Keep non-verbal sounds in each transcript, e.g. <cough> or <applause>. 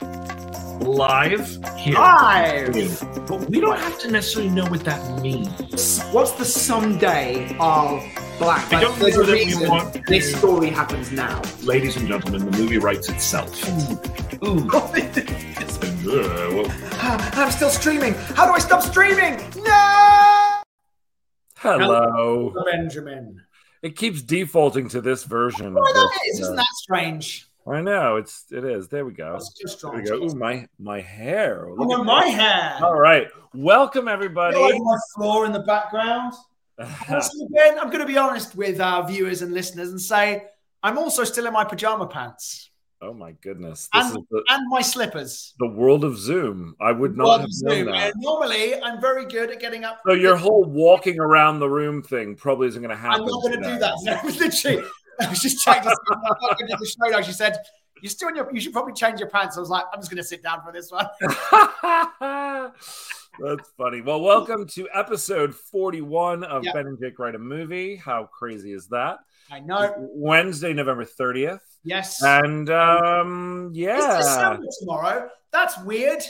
live here. Live! But we don't have to necessarily know what that means. What's the someday of black? I don't there's know a that we want this story happens now. Ladies and gentlemen, the movie writes itself. Ooh. <laughs> Uh, well, I'm still streaming. How do I stop streaming? No! Hello. Benjamin. It keeps defaulting to this version. Oh, that but, is. uh, Isn't that strange? I know it's it is. There we go. There we go. Ooh, my my hair. Oh, Look at my that. hair. All right. Welcome everybody. You like my floor in the background. <laughs> Again, I'm going to be honest with our viewers and listeners and say I'm also still in my pajama pants oh my goodness. This and, is the, and my slippers. the world of Zoom. I would not Well, have known that. And normally, I'm very good at getting up. So your whole walking around the room thing probably isn't going to happen. I'm not going to do that. <laughs> No, literally, <laughs> I was just checking. I'm not going to the show now. She said, "You're still in your. You should probably change your pants." I was like, "I'm just going to sit down for this one." <laughs> That's funny. Well, welcome to episode 41 of Yeah. Ben and Jake Write a Movie. How crazy is that? I know. Wednesday, November 30th. Yes. And um It's yeah, December tomorrow. That's weird.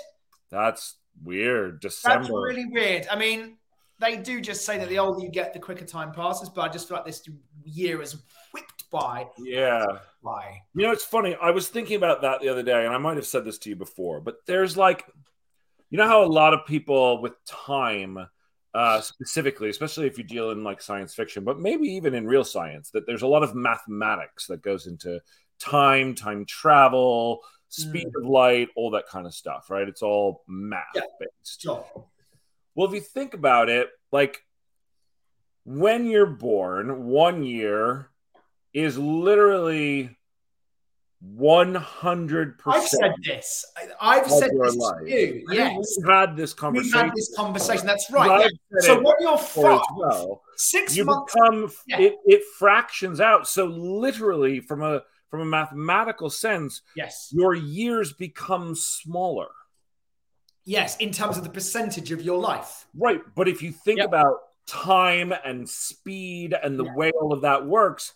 that's weird. December. That's really weird. I mean, they do just say that the older you get, the quicker time passes. But I just feel like this year has whipped by. yeah. By. You know, it's funny. I was thinking about that the other day, and I might have said this to you before, but there's like, you know, how a lot of people with time, uh, specifically, especially if you deal in like science fiction, but maybe even in real science, that there's a lot of mathematics that goes into time, time travel, speed of light, all that kind of stuff, right? It's all math Yeah. based. Well, if you think about it, like when you're born, one year is literally 100% I've said this. I- I've said this life. to you. Yes. We've had this conversation. We've had this conversation. That's right. Yeah. So when you're five, well. six You months. become Yeah. it, it fractions out. So literally from a from a mathematical sense, Yes. your years become smaller. Yes. In terms of the percentage of your life. Right. But if you think Yep. about time and speed and the Yeah. way all of that works,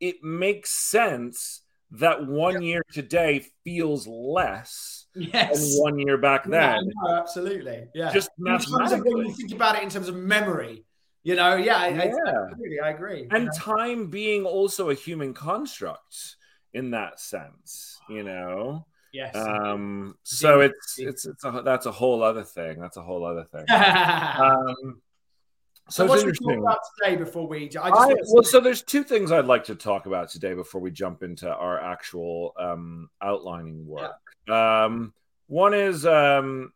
it makes sense that one year today feels less Yes. than one year back Yeah, then. no, absolutely. Yeah. Just of when you think about it in terms of memory, you know, yeah, I, I, Yeah. absolutely, I agree. And know? time being also a human construct in that sense, you know. yes. Um, so it's it's it's a, that's a whole other thing. That's a whole other thing. <laughs> Um, so what it's should we talk interesting. about today before we? I just I, well, so there's two things I'd like to talk about today before we jump into our actual um, outlining work. Um, one is um,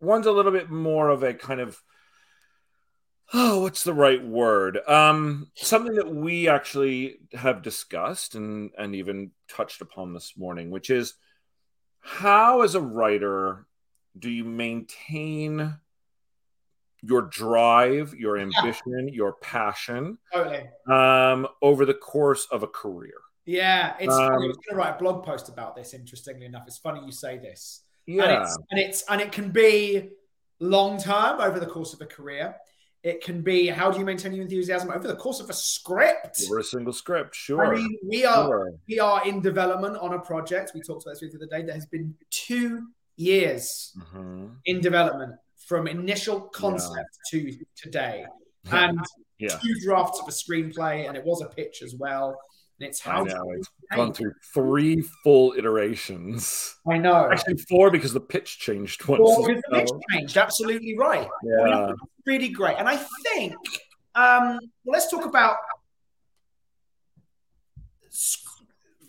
one's a little bit more of a kind of oh, what's the right word? Um, something that we actually have discussed and and even touched upon this morning, which is how, as a writer, do you maintain your drive, your ambition, your passion totally. um, over the course of a career? Yeah, it's. Um. I was going to write a blog post about this. Interestingly enough, it's funny you say this. and Yeah, it's and it's and it can be long term over the course of a career. It can be how do you maintain your enthusiasm over the course of a script. over a single script, sure. I mean, we are sure. we are in development on a project. We talked about this the other day. That has been two years Mhm. in development from initial concept to today, <laughs> Yeah. and Yeah. two drafts of a screenplay, and it was a pitch as well. And it's I how know to it's gone through three full iterations. I know. Actually, four because the pitch changed once. As because the pitch changed. Absolutely right. Yeah. really great. And I think, um, well, let's talk about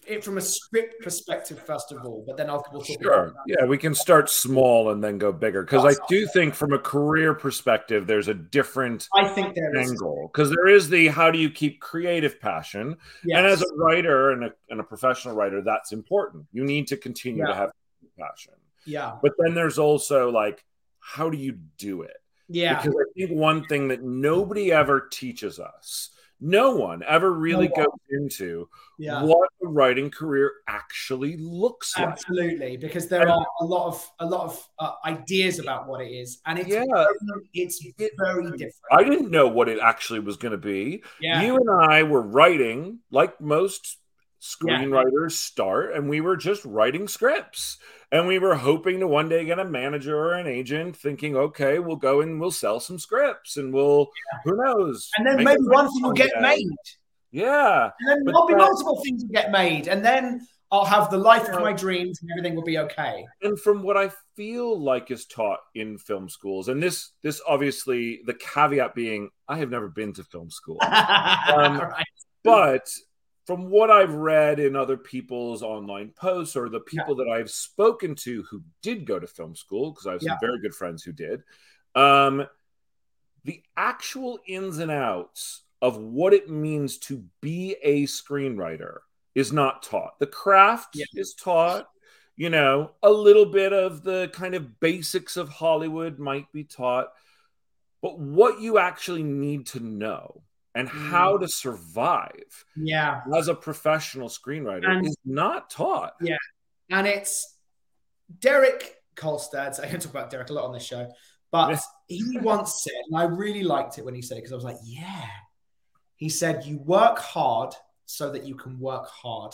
it from a script perspective first of all, but then I'll we'll talk Sure. Yeah, we can start small and then go bigger because I do think from a career perspective, there's a different I think there angle because there is the how do you keep creative passion, Yes. and as a writer and a, and a professional writer, that's important. You need to continue to have passion, yeah, but then there's also like how do you do it? yeah, Because I think one thing that nobody ever teaches us, no one ever really No one. goes into yeah. what a writing career actually looks like. Absolutely, because there are a lot of a lot of uh, ideas about what it is, and it's Yeah. very, it's very different. I didn't know what it actually was going to be. yeah, You and I were writing, like most screenwriters yeah. start and we were just writing scripts and we were hoping to one day get a manager or an agent thinking okay we'll go and we'll sell some scripts and we'll yeah. who knows and then maybe one thing will get made yeah and then there'll be multiple things will get made and then I'll have the life of my dreams and everything will be okay. And from what I feel like is taught in film schools, and this this obviously the caveat being I have never been to film school. <laughs> um, right. But from what I've read in other people's online posts or the people yeah. that I've spoken to who did go to film school, because I have some yeah. very good friends who did, um, the actual ins and outs of what it means to be a screenwriter is not taught. The craft yeah. is taught. You know, a little bit of the kind of basics of Hollywood might be taught, but what you actually need to know and how mm. to survive yeah. as a professional screenwriter and, is not taught. Yeah. And it's derek kolstad i can talk about derek a lot on this show but he once said and i really liked it when he said it because i was like yeah. He said you work hard so that you can work hard.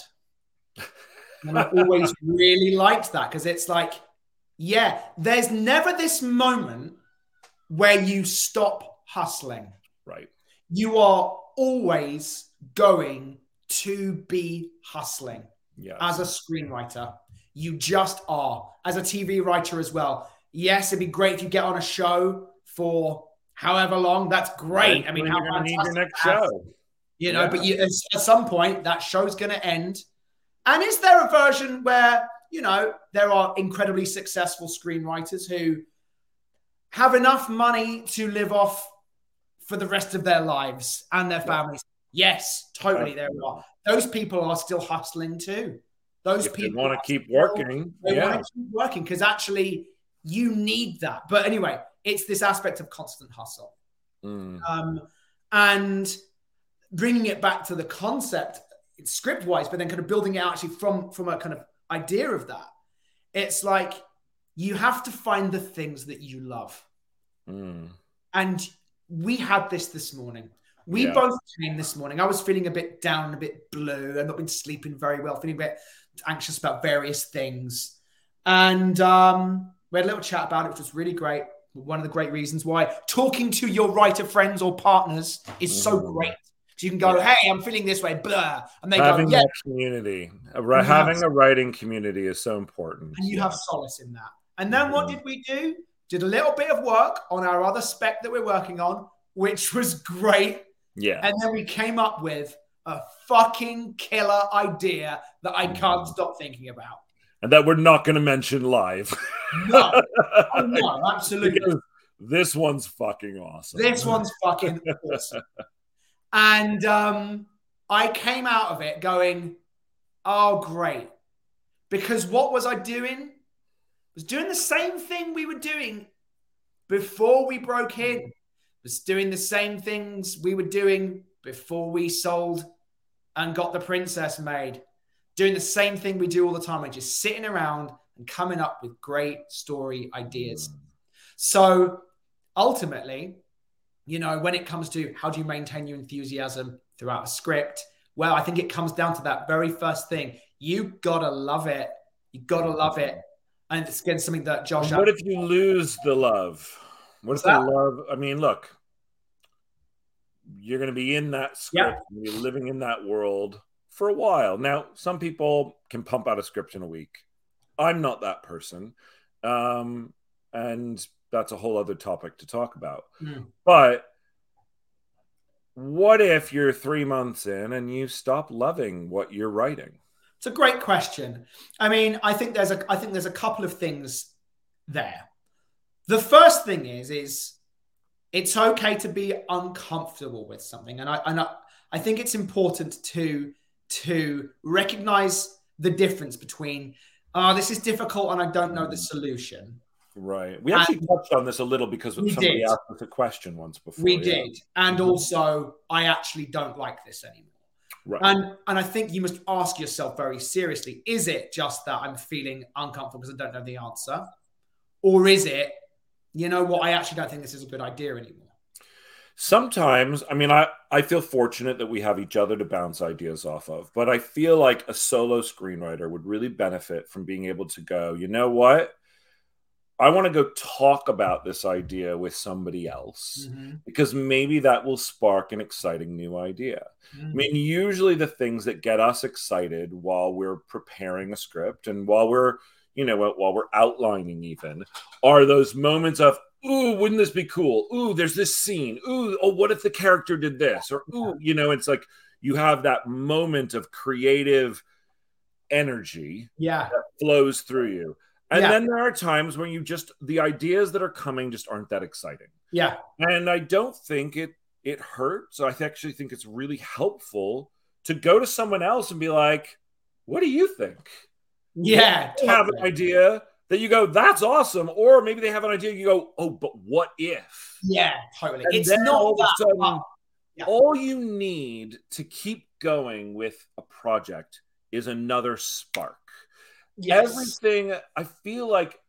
And i always <laughs> really liked that because it's like yeah there's never this moment where you stop hustling you are always going to be hustling yes. as a screenwriter. You just are. As a TV writer as well. Yes, it'd be great if you get on a show for however long. That's great. I mean, how you need your next show. You know, yeah. but you, at some point that show's going to end. And is there a version where you know there are incredibly successful screenwriters who have enough money to live off for the rest of their lives and their families. Yes, totally. There are. Those people are still hustling too. Those if people want to keep working. They yeah. want to keep working because actually you need that. But anyway, it's this aspect of constant hustle. Mm. Um, and bringing it back to the concept script wise, but then kind of building it out actually from from a kind of idea of that. It's like you have to find the things that you love. Mm. And we had this this morning. We yeah. both came this morning. I was feeling a bit down, a bit blue. I've not been sleeping very well, feeling a bit anxious about various things. And um, we had a little chat about it, which was really great. One of the great reasons why talking to your writer friends or partners is so mm. great. So you can go, hey, I'm feeling this way, blah. And they having go, yeah. that community, having a writing community is so important. And you yeah. have solace in that. And then mm-hmm. what did we do? Did a little bit of work on our other spec that we're working on, which was great. Yeah. And then we came up with a fucking killer idea that I can't mm-hmm. stop thinking about. And that we're not going to mention live. no, <laughs> oh, no, absolutely. Because this one's fucking awesome. This one's fucking awesome. and um, I came out of it going, oh, great. Because what was I doing? Was doing the same thing we were doing before we broke in. Mm. Was doing the same things we were doing before we sold and got the princess made. Doing the same thing we do all the time. We're just sitting around and coming up with great story ideas. Mm. So ultimately, you know, when it comes to how do you maintain your enthusiasm throughout a script, well, I think it comes down to that very first thing. You gotta love it. You gotta love it and it's again something that Josh. What if you lose the love? What if the love? I mean, look, you're going to be in that script, yeah. you're living in that world for a while. Now, some people can pump out a script in a week. I'm not that person, um, and that's a whole other topic to talk about. Mm. But what if you're three months in and you stop loving what you're writing? It's a great question. I mean, I think there's a I think there's a couple of things there. The first thing is is it's okay to be uncomfortable with something, and I and I, I think it's important to to recognize the difference between oh this is difficult and I don't know the solution. Right. We actually and touched on this a little because somebody did. asked us a question once before. We yeah. did, and mm-hmm. also I actually don't like this anymore. Right. And and I think you must ask yourself very seriously: Is it just that I'm feeling uncomfortable because I don't know the answer, or is it, you know what? I actually don't think this is a good idea anymore. sometimes i mean i i feel fortunate that we have each other to bounce ideas off of but i feel like a solo screenwriter would really benefit from being able to go you know what i want to go talk about this idea with somebody else Mhm. because maybe that will spark an exciting new idea Mm. I mean, usually the things that get us excited while we're preparing a script and while we're, you know, while we're outlining even are those moments of, ooh, wouldn't this be cool? Ooh, there's this scene. Ooh, oh, what if the character did this? Or, ooh, you know, it's like you have that moment of creative energy Yeah. flows through you. And Yeah. then there are times when you just, the ideas that are coming just aren't that exciting Yeah. and I don't think it it hurts. I actually think it's really helpful to go to someone else and be like, "What do you think?" Yeah. They have an idea that you go, "That's awesome," or maybe they have an idea you go, "Oh, but what if?" Yeah, totally. And it's then not all of a sudden. Yeah. all you need to keep going with a project is another spark. Yes. Everything I feel like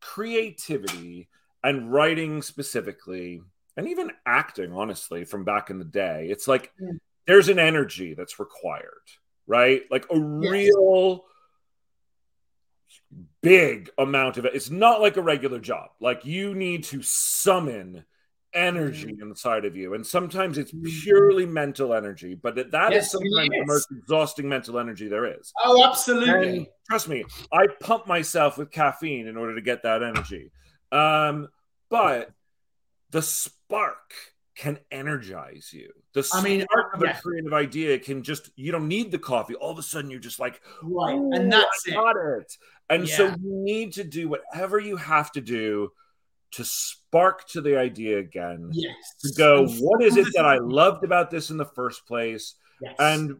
creativity and writing specifically, and even acting, honestly, from back in the day, it's like there's an energy that's required, right? Like a real big amount of it. It's not like a regular job. Like you need to summon energy inside of you. And sometimes it's Mm. purely mental energy, but that, that is Yes, it sometimes the most exhausting mental energy there is. Oh, absolutely. And trust me, I pump myself with caffeine in order to get that energy. Um, but the spark can energize you. The I mean, spark of yeah. a creative idea can just, you don't need the coffee. All of a sudden, you're just like, right. And that's I it. it. And so you need to do whatever you have to do to spark to the idea again. Yes. To go, And what is it that I <laughs> loved about this in the first place? Yes. and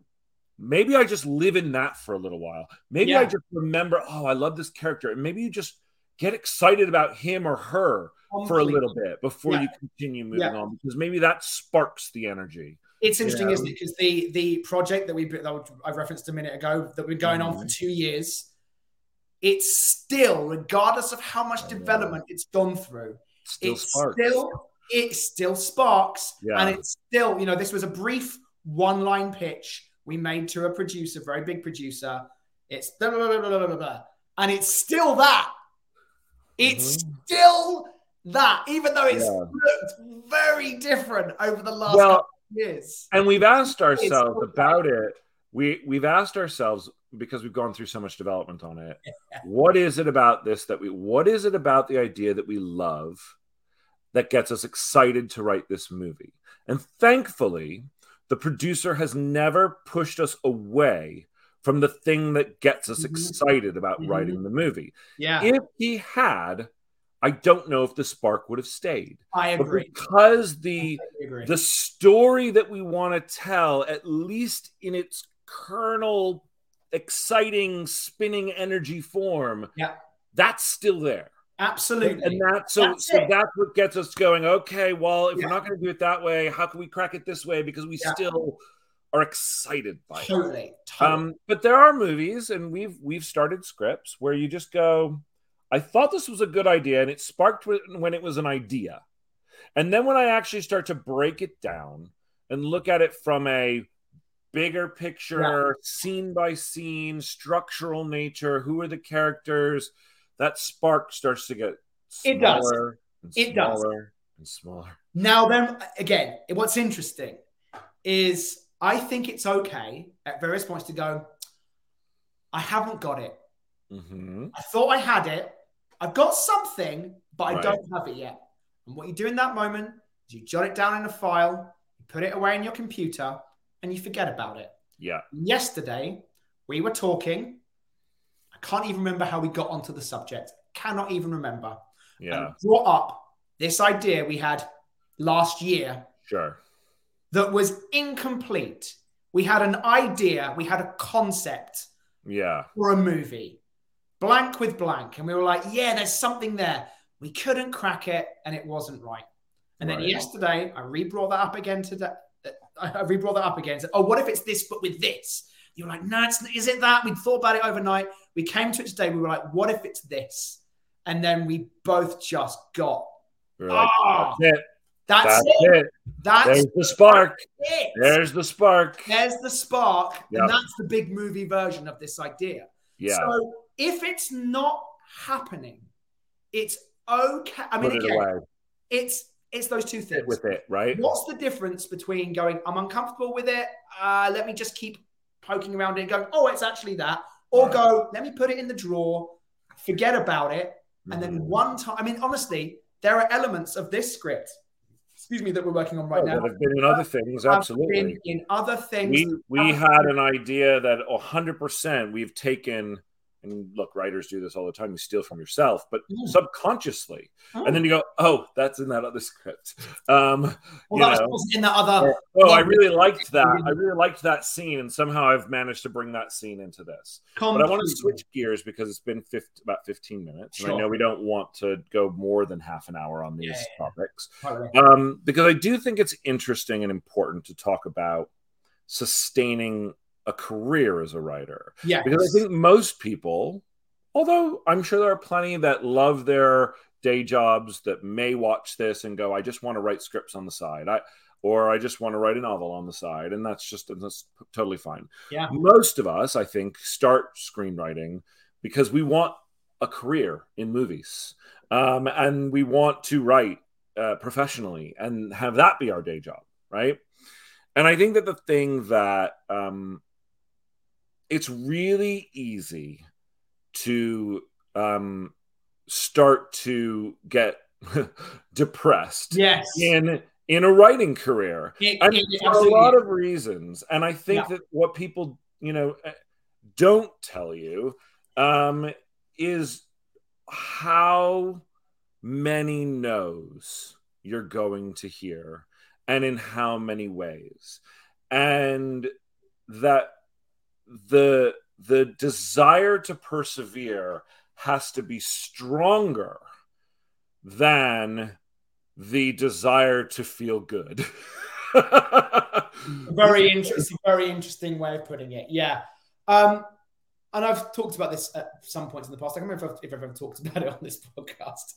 maybe I just live in that for a little while. Maybe Yeah. I just remember, oh, I love this character, and maybe you just get excited about him or her for a little bit before Yeah. you continue moving Yeah. on, because maybe that sparks the energy. It's interesting, Yeah. isn't it? Because the the project that we that I referenced a minute ago that we've been going on for Mhm. two years, it's still, regardless of how much development it's gone through, Still it sparks. still it still sparks, Yeah. and it's still you know this was a brief one line pitch we made to a producer, very big producer. It's blah, blah, blah, blah, blah, blah, and it's still that. It's Mhm. still that, even though it's Yeah. looked very different over the last Well, years. and we've asked ourselves about it. We we've asked ourselves because we've gone through so much development on it. <laughs> What is it about this that we? What is it about the idea that we love that gets us excited to write this movie? And thankfully, the producer has never pushed us away from the thing that gets us Mhm. excited about Mhm. writing the movie. Yeah, If he had, I don't know if the spark would have stayed. I But agree. because the agree. the story that we want to tell, at least in its kernel, exciting, spinning energy form, Yeah. that's still there. Absolutely. And that so That's so it. that's what gets us going. Okay, well, if Yeah. we're not going to do it that way, how can we crack it this way? Because we Yeah. still are excited by it. totally. Totally. Um, but there are movies, and we've we've started scripts where you just go, I thought this was a good idea, and it sparked when it was an idea. And then when I actually start to break it down and look at it from a bigger picture, scene by scene, structural nature, who are the characters, that spark starts to get It does. smaller and It does. smaller and smaller. Now, then, again, what's interesting is I think it's okay at various points to go, I haven't got it. hmm I thought I had it. I've got something, but I Right. don't have it yet. And what you do in that moment is you jot it down in a file, you put it away in your computer, and you forget about it. Yeah. Yesterday, we were talking. I can't even remember how we got onto the subject. Cannot even remember. Yeah. And brought up this idea we had last year Sure. that was incomplete. We had an idea, we had a concept Yeah. for a movie, blank with blank. And we were like, yeah, there's something there. We couldn't crack it, and it wasn't right. And then yesterday, I re brought that up again today. I re brought that up again. Said, oh, what if it's this, but with this? You're like, no, it's, is it that? We'd thought about it overnight. We came to it today. We were like, what if it's this? And then we both just got like, Ah! that's it. That's, That's it. it. That's There's the spark. There's the spark. There's the spark, Yep. and that's the big movie version of this idea. Yeah. So if it's not happening, it's okay. I mean, Put it again, away. it's it's those two things. with it, right? What's the difference between going, I'm uncomfortable with it, uh, let me just keep poking around it and going, oh, it's actually that, or Right. go, let me put it in the drawer, forget about it, and then Mhm. one time, I mean, honestly, there are elements of this script, excuse me, that we're working on right Oh, now. that have been in other things, absolutely. in other things. we we had an idea that 100% we've taken and look writers do this all the time you steal from yourself but Mm. subconsciously. Oh. and then you go oh that's in that other script. Um well, you that wasn't in the other. oh i really liked that. I really liked that scene and somehow i've managed to bring that scene into this. But i want to switch gears because it's been 50, about 15 minutes and i know we don't want to go more than half an hour on these Yeah, topics um, because I do think it's interesting and important to talk about sustaining a career as a writer. Yeah. Because I think most people, although I'm sure there are plenty that love their day jobs that may watch this and go, I just want to write scripts on the side. I or I just want to write a novel on the side. And that's just that's totally fine. Yeah. Most of us, I think, start screenwriting because we want a career in movies. Um, and we want to write uh, professionally and have that be our day job, right? And I think that the thing that um, it's really easy to um, start to get <laughs> depressed Yes. in in a writing career It- and it- for a lot of reasons and i think Yeah. that what people you know eh, don't tell you um is how many no's you're going to hear and in how many ways and that the the desire to persevere has to be stronger than the desire to feel good <laughs> very <laughs> interesting, very interesting way of putting it. Yeah. Um, and I've talked about this at some points in the past. I can't remember if I've, if I've ever talked <laughs> about it on this podcast.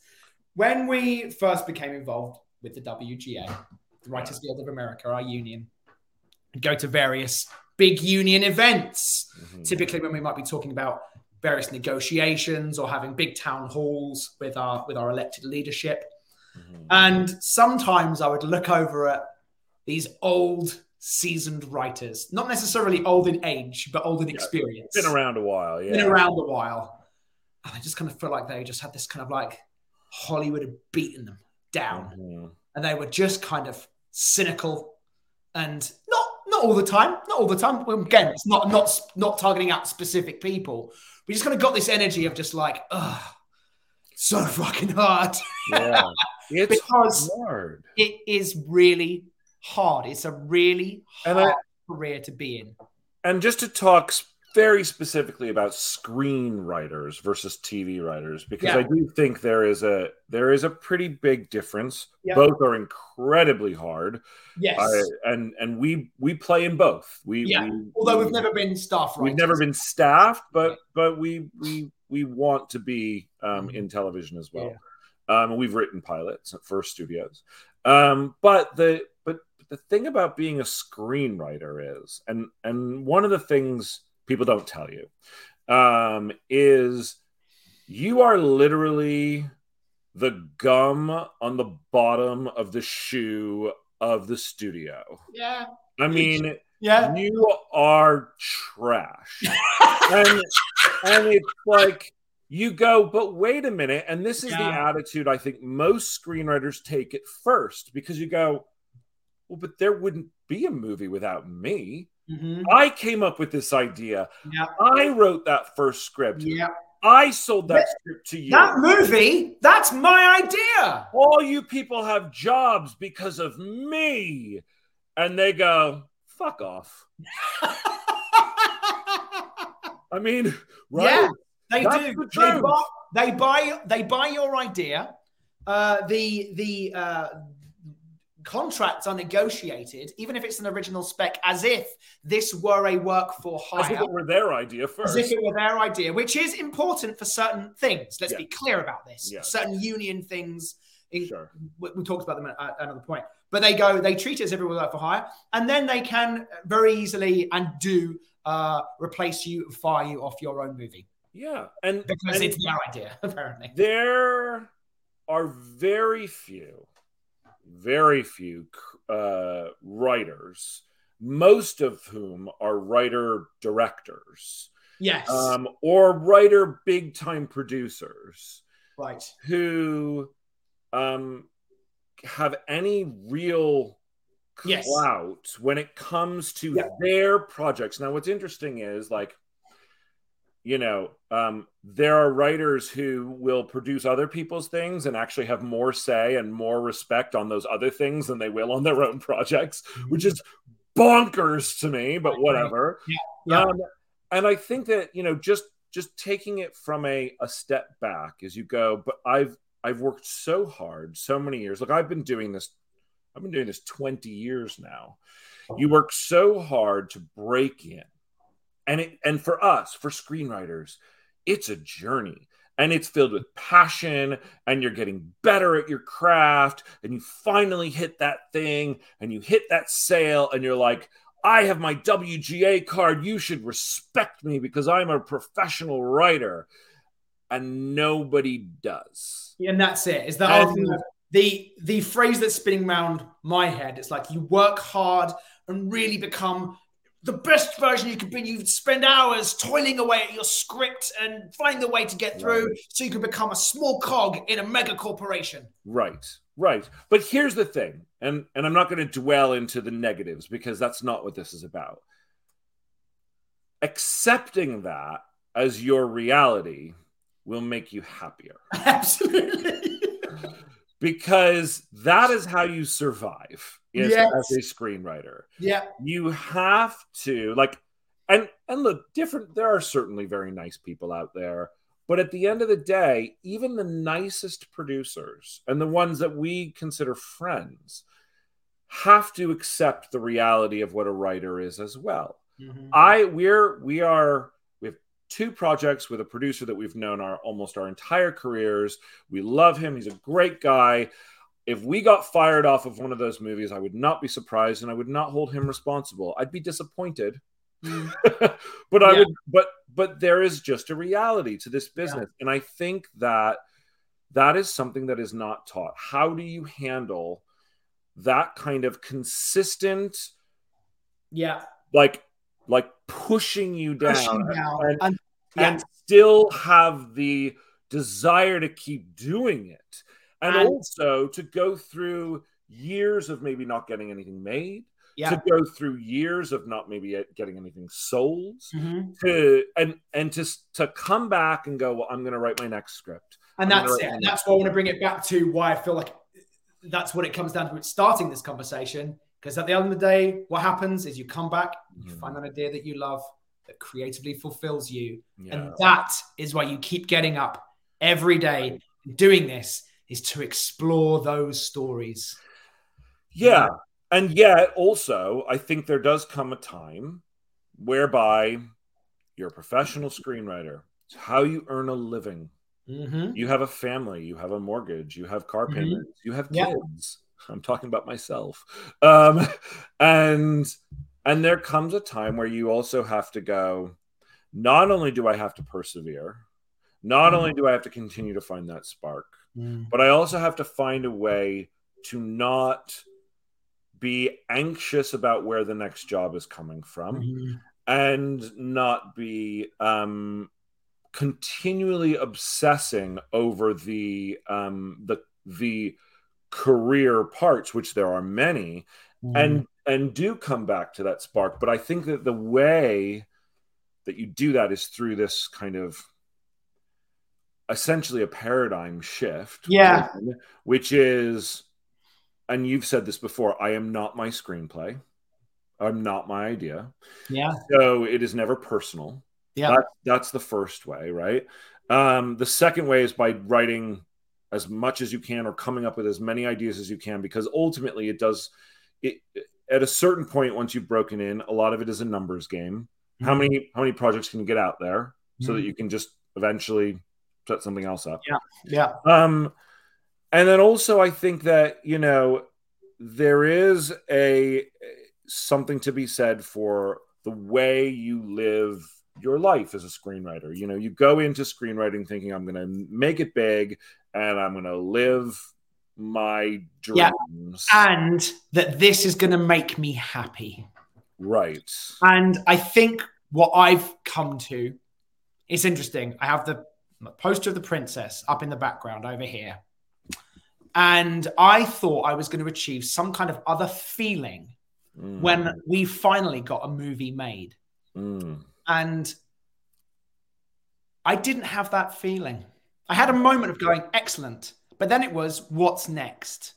When we first became involved with the WGA, the Writers Guild of America, our union, go to various big union events. Mhm. Typically, when we might be talking about various negotiations or having big town halls with our with our elected leadership. Mhm. And sometimes I would look over at these old, seasoned writers, not necessarily old in age, but old in Yeah, experience. been around a while yeah Been around a while. And I just kind of feel like they just had this kind of like Hollywood had beaten them down. Mhm. And they were just kind of cynical and all the time, not all the time. Again, it's not not not targeting out specific people. We just kind of got this energy of just like, ugh, so fucking hard. yeah <laughs> it's Because- hard it is really hard. It's a really hard I- career to be in. and just to talk very specifically about screenwriters versus TV writers, because Yeah. I do think there is a there is a pretty big difference. Yeah. Both are incredibly hard, Yes. And and we we play in both. We, Yeah. we Although we- we've never been staff writers. we've never been staffed, but but we we we want to be um, in television as well. Um, we've written pilots for studios, um, but the but the thing about being a screenwriter is, and and one of the things people don't tell you um, is you are literally the gum on the bottom of the shoe of the studio. Yeah. I mean, Yeah. you are trash. and and it's like you go, but wait a minute. And this is the attitude I think most screenwriters take at first because you go, well, but there wouldn't be a movie without me. Mhm. I came up with this idea. Yeah. I wrote that first script. Yeah. I sold that That- script to you. That movie, that's my idea. All you people have jobs because of me. And they go, fuck off. I mean, <laughs> right? Yeah. They That's do. the They buy, they buy they buy your idea. Uh, the the uh, contracts are negotiated, even if it's an original spec, as if this were a work for hire. As if it were their idea first. as if it were their idea, which is important for certain things. Let's Yeah. be clear about this. Yeah. Certain union things, In, Sure. we, we talked about them at, at another point. But they go, they treat it as if it was work for hire, and then they can very easily and do uh, replace you, fire you off your own movie Yeah, and because and it's their idea, <laughs> apparently. there are very few, very few uh, writers, most of whom are writer directors Yes, um, or writer big time producers right. who um, have any real Yes. clout when it comes to Yeah. their projects. Now, what's interesting is like, you know, um, there are writers who will produce other people's things and actually have more say and more respect on those other things than they will on their own projects, which is bonkers to me, but whatever. Yeah. Um, and I think that you know, just just taking it from a a step back as you go. But I've I've worked so hard, so many years. Look, I've been doing this. I've been doing this twenty years now. You work so hard to break in, and it and for us, for screenwriters, it's a journey. And it's filled with passion, and you're getting better at your craft, and you finally hit that thing, and you hit that sale, and you're like, I have my WGA card. You should respect me because I'm a professional writer. And nobody does. And that's it. Is that And- the the phrase that's spinning around my head? It's like you work hard and really become the best version you could be. You spend hours toiling away at your script and finding the way to get through, Right. so you can become a small cog in a mega corporation. Right. Right. But here's the thing, and, and I'm not going to dwell into the negatives because that's not what this is about. Accepting that as your reality will make you happier <laughs> Absolutely. <laughs> because that is how you survive is Yes. as a screenwriter. yeah. you have to like and and look different there are certainly very nice people out there but at the end of the day even the nicest producers and the ones that we consider friends have to accept the reality of what a writer is as well Mhm. i we're we are two projects with a producer that we've known our almost our entire careers. We love him. He's a great guy. If we got fired off of one of those movies i would not be surprised and i would not hold him responsible. I'd be disappointed. Mm. <laughs> but i Yeah. would but but there is just a reality to this business. And i think that that is something that is not taught. How do you handle that kind of consistent Yeah. like like pushing you down, Pushing down. and, And, yeah. and still have the desire to keep doing it and, And- also to go through years of maybe not getting anything made yeah. to go through years of not maybe getting anything sold Mhm. to and and to to come back and go well i'm going to write my next script And I'm that's it. And that's why I want to bring it back to why I feel like that's what it comes down to. It's starting this conversation because at the end of the day, what happens is you come back, you Mhm. find an idea that you love that creatively fulfills you, yeah and that is why you keep getting up every day. Doing this is to explore those stories. Yeah. And yet, also, I think there does come a time whereby you're a professional screenwriter. It's how you earn a living. Mm-hmm. You have a family, you have a mortgage, you have car Mhm. payments, you have kids. I'm talking about myself. Um, and and there comes a time where you also have to go, not only do I have to persevere, not only do I have to continue to find that spark, Mm. but I also have to find a way to not be anxious about where the next job is coming from Mhm. and not be um, continually obsessing over the um, the the career parts, which there are many, and and do come back to that spark. But I think that the way that you do that is through this kind of essentially a paradigm shift. Yeah. Which is, and you've said this before, I am not my screenplay. I'm not my idea. yeah, So it is never personal. Yeah. That, that's the first way, right? Um, the second way is by writing as much as you can or coming up with as many ideas as you can, because ultimately it does it at a certain point once you've broken in, a lot of it is a numbers game. How Mhm. many how many projects can you get out there so that Mhm. you can just eventually set something else up? Yeah yeah, Um, and then also I think that you know there is a something to be said for the way you live your life as a screenwriter. You know, you go into screenwriting thinking I'm going to make it big and I'm going to live my dreams. Yeah. And that this is going to make me happy. Right. And I think what I've come to it's interesting. I have the poster of the princess up in the background over here. And I thought I was going to achieve some kind of other feeling mm. when we finally got a movie made. Mm. And I didn't have that feeling. I had a moment of going, excellent. But then it was, what's next?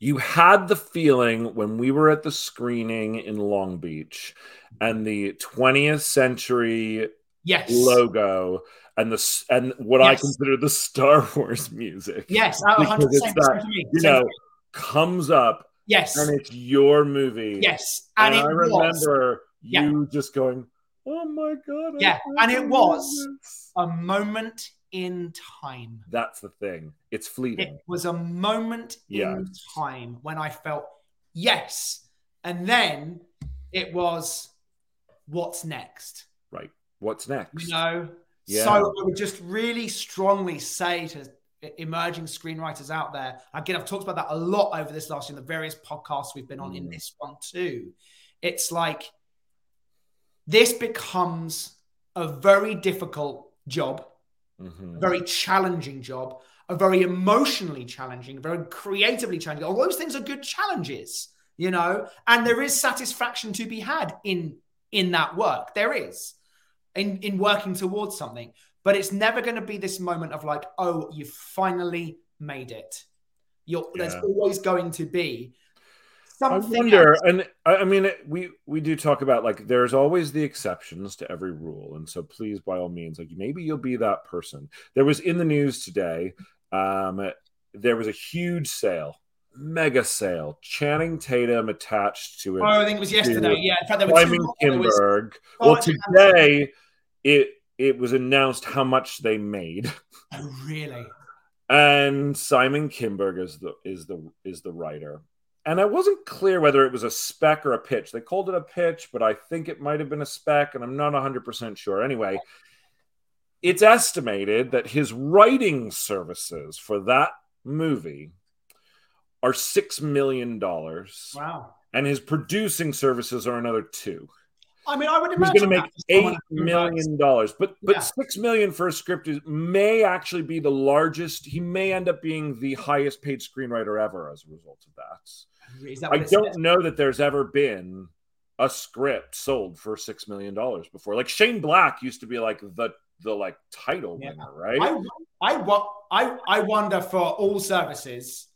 You had the feeling when we were at the screening in Long Beach and the 20th century yes. logo and the and what yes. I consider the Star Wars music. Yes, oh, because it's that you know comes up. Yes, and it's your movie. Yes, and, and I remember you yeah. just going, "Oh my god!" Yeah, and it was this. a moment in time. That's the thing. It's fleeting. It was a moment yeah. in time when I felt yes, and then it was, "What's next?" Right. What's next? You know, yeah. so I would just really strongly say to emerging screenwriters out there. Again, I've talked about that a lot over this last year in the various podcasts we've been on mm. in this one too. It's like this becomes a very difficult job, mm-hmm. very challenging job, a very emotionally challenging, very creatively challenging. All those things are good challenges, you know, and there is satisfaction to be had in in that work. There is in in working towards something but it's never going to be this moment of like oh you finally made it you're yeah. there's always going to be something I wonder, else. and I mean, we we do talk about like there's always the exceptions to every rule, and so please, by all means, like maybe you'll be that person. There was in the news today, um, there was a huge sale mega sale. Channing Tatum attached to it. Oh, I think it was yesterday. Yeah, in fact, there were Simon Kinberg. well, today it it was announced how much they made. <laughs> Oh, really? and Simon Kinberg is the is the is the writer. And I wasn't clear whether it was a spec or a pitch. They called it a pitch, but I think it might have been a spec, and I'm not 100% sure. Anyway, it's estimated that his writing services for that movie are $6 million. Wow. And his producing services are another two. I mean, I would imagine he's going to make eight million dollars, but but yeah. six million for a script is, may actually be the largest. He may end up being the highest paid screenwriter ever as a result of that. That I don't says? know that there's ever been a script sold for six million dollars before. Like Shane Black used to be like the the like title yeah. winner, right? I, I I I wonder for all services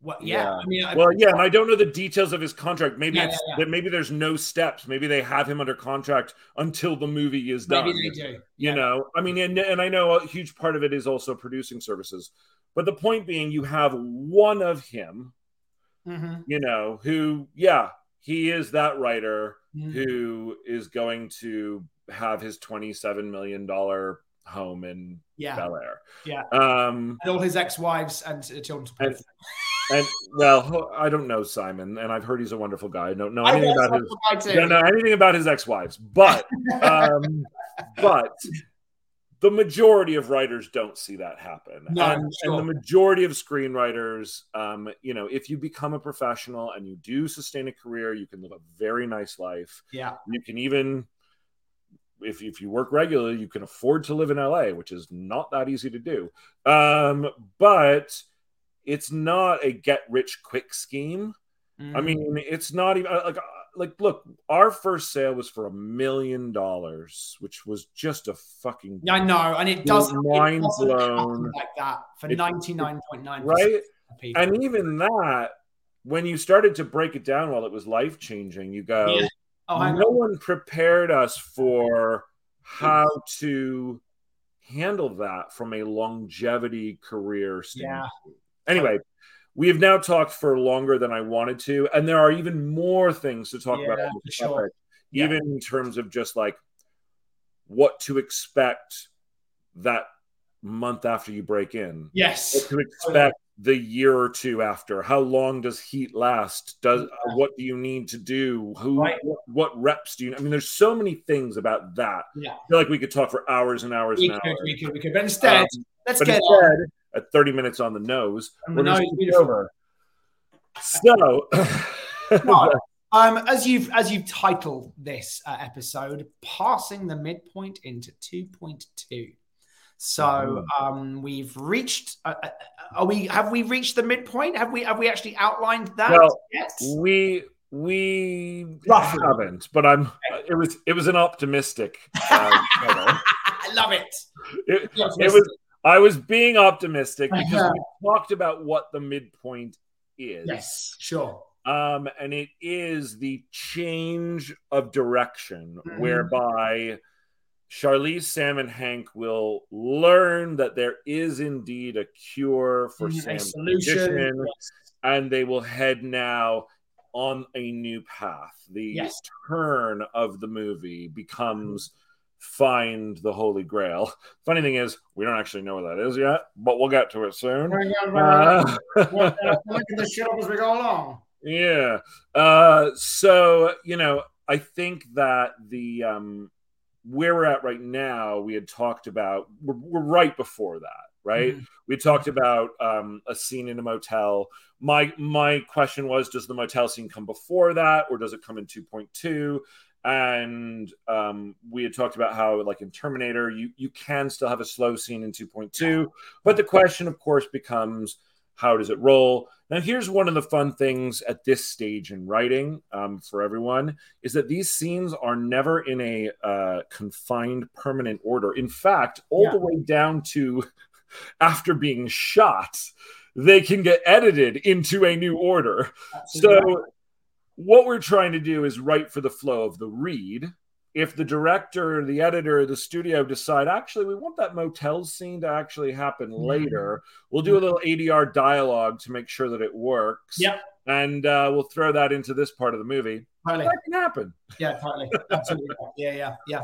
well, yeah. yeah. I mean, well, yeah, and I don't know the details of his contract. Maybe yeah, it's yeah, maybe there's no steps. Maybe they have him under contract until the movie is done. Maybe they do. You know, I mean, and, and I know a huge part of it is also producing services. But the point being, you have one of him, mm-hmm. you know, who, yeah, he is that writer mm-hmm. who is going to have his $27 million home in yeah. Bel Air. Yeah. Um, and all his ex wives and children. And, and well, I don't know Simon, and I've heard he's a wonderful guy. I don't know anything about his. Don't know anything about his ex-wives, but um, <laughs> but the majority of writers don't see that happen, no, and, sure. and, the majority of screenwriters, um, you know, if you become a professional and you do sustain a career, you can live a very nice life. Yeah, you can even. If, if you work regularly, you can afford to live in LA, which is not that easy to do. Um, but it's not a get rich quick scheme. Mm. I mean, it's not even uh, like like look, our first sale was for a million dollars, which was just a fucking yeah, I know, and it doesn't mind it blown like that for ninety nine point nine right. And even that, when you started to break it down, while it was life changing, you go, yeah. oh, no one prepared us for how to handle that from a longevity career standpoint. Yeah. Anyway, we have now talked for longer than I wanted to, and there are even more things to talk yeah, about. Sure. Even yeah. in terms of just like what to expect that month after you break in. Yes. What to expect the year or two after how long does heat last does Yeah. what do you need to do who Right. what, what reps do you i mean there's so many things about that Yeah. i feel like we could talk for hours and hours We and could, hours we could, we could. But instead, Um, let's but get on. At 30 minutes on the nose we're the nose, switch beautiful. over so. <laughs> Um, as you've as you've titled this uh, episode, passing the midpoint into two point two. So um, we've reached. Uh, uh, are we? Have we reached the midpoint? Have we? Have we actually outlined that Well, yet? we we Roughly. haven't but i'm it was it was an optimistic uh. <laughs> I love it. it, it was i was being optimistic because Uh-huh. we talked about what the midpoint is Yes, sure. um and it is the change of direction Mhm. whereby Charlize, Sam, and Hank will learn that there is indeed a cure for Mhm, Sam's condition, Yes. and they will head now on a new path. The Yes. turn of the movie becomes find the Holy Grail. <laughs> Funny thing is, we don't actually know what that is yet, but we'll get to it soon. Uh, Looking this shit up as we go along. yeah. Uh, so you know, I think that the um, where we're at right now, we had talked about. We're, we're right before that, right? Mhm. We talked about um, a scene in a motel. My my question was, does the motel scene come before that, or does it come in two point two? And um, we had talked about how, like in Terminator, you you can still have a slow scene in two point two, but the question, of course, becomes how does it roll? Now, here's one of the fun things at this stage in writing um, for everyone is that these scenes are never in a uh, confined permanent order. In fact, all Yeah. the way down to <laughs> after being shot, they can get edited into a new order. So, what we're trying to do is write for the flow of the read. If the director, the editor, the studio decide actually we want that motel scene to actually happen later, we'll do a little ADR dialogue to make sure that it works. Yep. And uh, we'll throw that into this part of the movie. Totally. That can happen. Yeah, totally. Absolutely. Yeah, yeah, yeah.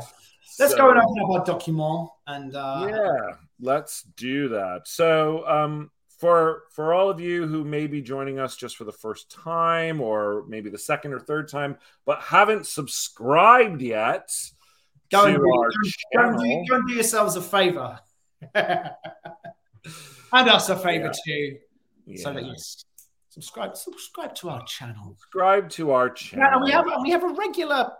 Let's So- go and open up our document and uh, yeah let's do that so um for for all of you who may be joining us just for the first time or maybe the second or third time but haven't subscribed yet go and, do, go, do, go and do yourselves a favor. <laughs> and us a favor Yeah. too. yeah, So that you subscribe subscribe to our channel. subscribe to our channel and we have we have a regular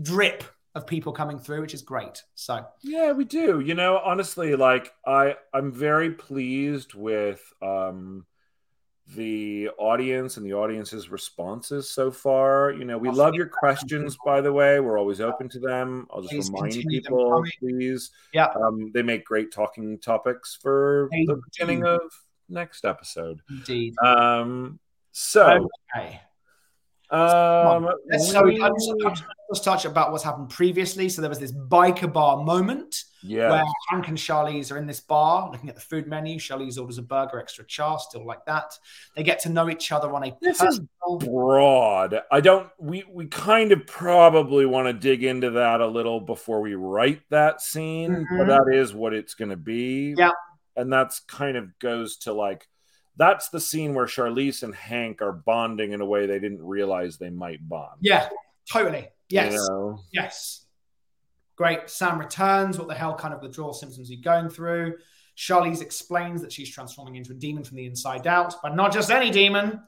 drip of people coming through, which is great. So Yeah, we do. You know, honestly, like I I'm very pleased with um the audience and the audience's responses so far. You know, we love your questions, by the way. We're always open to them. I'll just Please remind people, please. Yeah. Um, they make great talking topics for They the beginning of next episode. indeed. Um, so Okay. Um Let's, so we- let's, let's, let's touch about what's happened previously. So there was this biker bar moment yeah. where Hank and Charlize are in this bar looking at the food menu. Charlize orders a burger, extra char, still like that. They get to know each other on a This is broad. I don't we we kind of probably want to dig into that a little before we write that scene, but Mhm. that is what it's going to be. Yeah. And that's kind of goes to like that's the scene where Charlize and Hank are bonding in a way they didn't realize they might bond. Yeah, totally. Yes, You know? yes. Great. Sam returns. What the hell kind of withdrawal symptoms are you going through? Charlize explains that she's transforming into a demon from the inside out, but not just any demon.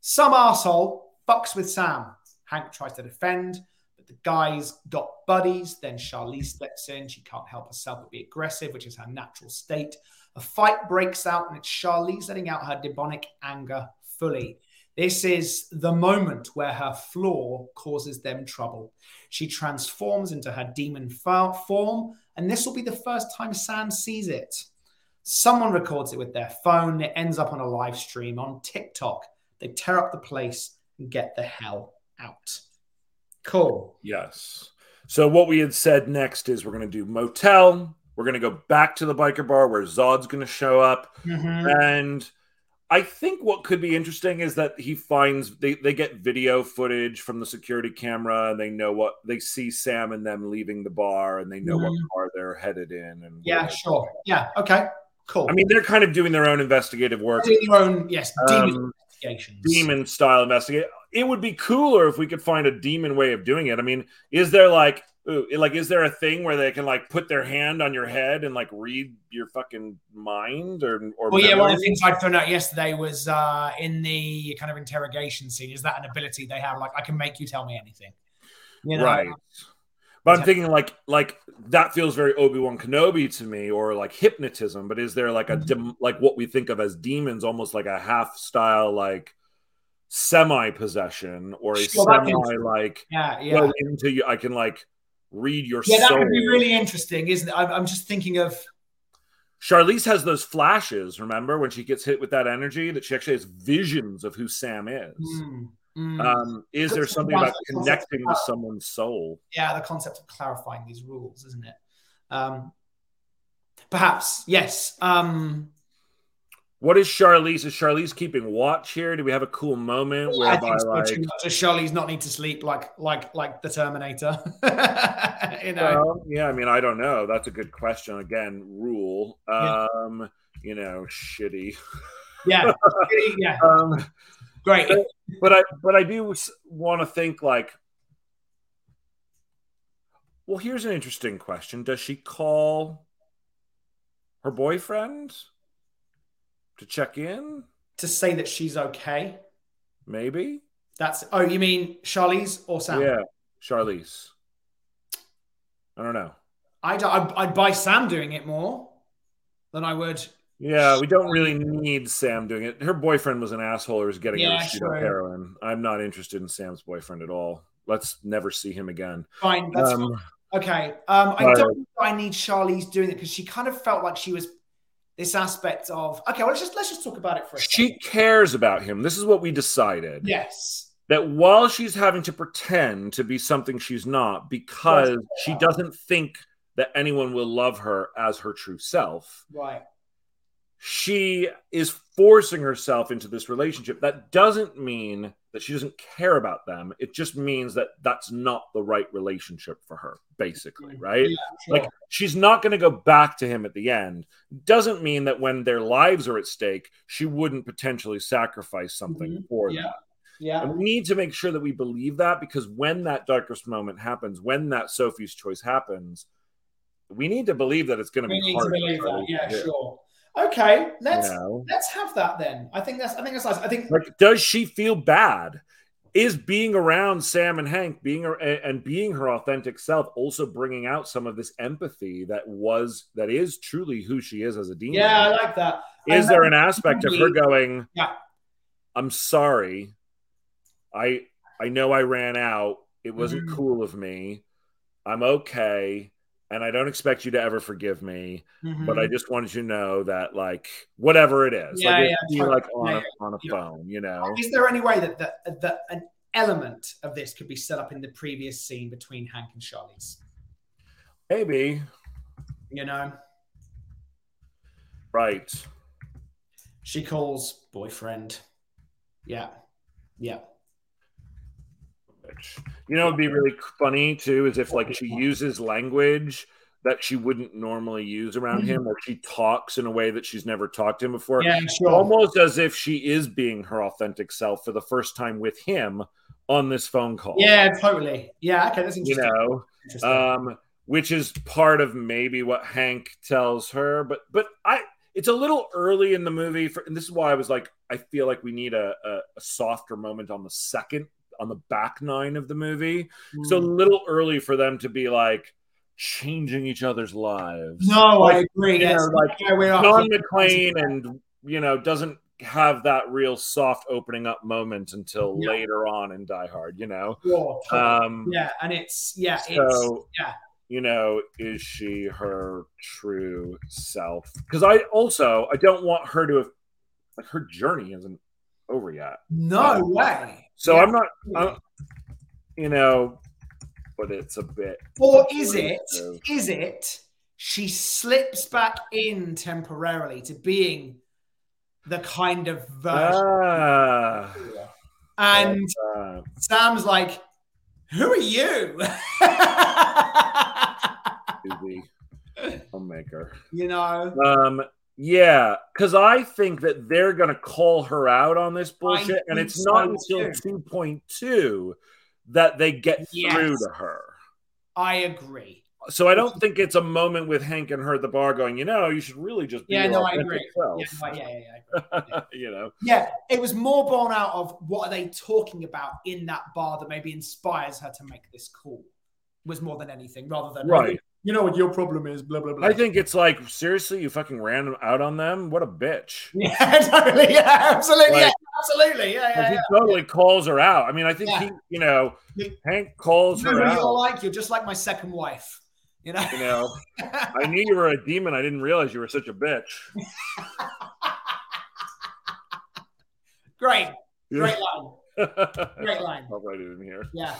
Some asshole fucks with Sam. Hank tries to defend, but the guys got buddies. Then Charlize steps in. She can't help herself but be aggressive, which is her natural state. A fight breaks out, and it's Charlize letting out her demonic anger fully. This is the moment where her flaw causes them trouble. She transforms into her demon form, and this will be the first time Sam sees it. Someone records it with their phone. It ends up on a live stream on TikTok. They tear up the place and get the hell out. Cool. Yes. So what we had said next is we're going to do motel. We're going to go back to the biker bar where Zod's going to show up. And I think what could be interesting is that he finds they, they get video footage from the security camera and they know what they see Sam and them leaving the bar and they know what Mhm. car they're headed in. And Yeah, sure. Yeah, okay. Cool. I mean, they're kind of doing their own investigative work, doing your own yes, demon Um, investigations. demon style investigate. It would be cooler if we could find a demon way of doing it. I mean, is there like, ooh, like, is there a thing where they can like put their hand on your head and like read your fucking mind or or? Well, yeah, one of the things I found out yesterday was uh, in the kind of interrogation scene. Is that an ability they have? Like, I can make you tell me anything. You know? right. But I'm thinking like like that feels very Obi Wan Kenobi to me, or like hypnotism. But is there like a Mhm. dem- like what we think of as demons, almost like a half style like semi possession, or a Sure, semi like Yeah, yeah. well into you? I can like read your yeah, that would be really interesting, isn't it? I'm, I'm just thinking of Charlize has those flashes. Remember when she gets hit with that energy that she actually has visions of who Sam is. mm, mm. Um, is there something about connecting to someone's soul? yeah, the concept of clarifying these rules, isn't it? Um, perhaps yes. Um, What is Charlize? Is Charlize keeping watch here? Do we have a cool moment I think so like. Does Charlize not need to sleep like like like the Terminator? <laughs> you know, Well, yeah, I mean, I don't know. That's a good question. Again, rule. Yeah. Um, you know, shitty. yeah, <laughs> yeah, Um, great. but I but I do want to think like well, here's an interesting question. Does she call her boyfriend to check in? To say that she's okay. Maybe. That's oh, you mean Charlize or Sam? Yeah, Charlize. I don't know. I don't, I'd, I'd buy Sam doing it more than I would. Yeah, we don't really need Sam doing it. Her boyfriend was an asshole who was getting her Yeah, shoot sure. heroin. I'm not interested in Sam's boyfriend at all. Let's never see him again. Fine, that's Um, okay. Um, I don't think I need Charlize doing it because she kind of felt like she was this aspect of okay. Well, let's just let's just talk about it for a she second. cares about him. This is what we decided. Yes. That while she's having to pretend to be something she's not because she doesn't think that anyone will love her as her true self, Right. she is forcing herself into this relationship. That doesn't mean that she doesn't care about them. It just means that that's not the right relationship for her, basically, right? Yeah, sure. Like she's not going to go back to him at the end. Doesn't mean that when their lives are at stake, she wouldn't potentially sacrifice something Mhm. for Yeah. that. yeah. And we need to make sure that we believe that because when that darkest moment happens, when that Sophie's choice happens, we need to believe that it's going to We be to hard. believe that. Yeah, sure. Okay, let's let's have that then. I think that's I think that's nice. I think Like, does she feel bad? Is being around Sam and Hank, being a- and being her authentic self, also bringing out some of this empathy that was that is truly who she is as a demon? yeah, I like that. is there an aspect of her going Yeah. i'm sorry i i know i ran out it wasn't Mhm. cool of me i'm okay and i don't expect you to ever forgive me Mhm. but i just wanted you to know that like whatever it is Yeah, like yeah, like on a, on a phone you know Is there any way that, that that an element of this could be set up in the previous scene between Hank and Charlize? maybe You know, right she calls boyfriend. Yeah, yeah. Which, you know, it'd be really funny too, is if like she uses language that she wouldn't normally use around him, or she talks in a way that she's never talked to him before. Yeah, sure. Almost as if she is being her authentic self for the first time with him on this phone call. Yeah, totally. Yeah, okay, that's interesting. You know, um, which is part of maybe what Hank tells her, but but I it's a little early in the movie for and this is why I was like, I feel like we need a, a, a softer moment on the second on the back nine of the movie. So a Mm. little early for them to be like changing each other's lives. no, like, I agree. you know, like Yeah, we're up John. McClane and you know doesn't have that real soft opening up moment until Yeah. later on in Die Hard, you know. Sure. Um yeah, and it's yeah, it's so yeah. you know, is she her true self? Because I also I don't want her to have like her journey isn't over yet. no way. So Yeah. I'm not I'm, you know, but it's a bit Or is it? Is it? She slips back in temporarily to being the kind of version, ah, and uh, Sam's like, "Who are you?" <laughs> homemaker. you know. Um, Yeah, because I think that they're going to call her out on this bullshit, and it's so not until 2.2 that they get Yes. through to her. I agree. So I don't think it's a moment with Hank and her at the bar going, you know, you should really just be Yeah, no, I agree. Yeah, no, yeah, yeah, yeah, I agree. <laughs> you know, Yeah, it was more born out of what are they talking about in that bar that maybe inspires her to make this call. Was more than anything, rather than oh, right? You know what your problem is, blah blah blah. I think it's like seriously, you fucking ran out on them. What a bitch! <laughs> Yeah, totally. Yeah, absolutely. Like- yeah, absolutely. Yeah, yeah, he yeah. totally calls her out. I mean, I think Yeah. he, you know, Hank calls You know her who you're like? You're just like my second wife. You know. You know, <laughs> I knew you were a demon. I didn't realize you were such a bitch. <laughs> great, great line. Great line. I'll write it in here. Yeah.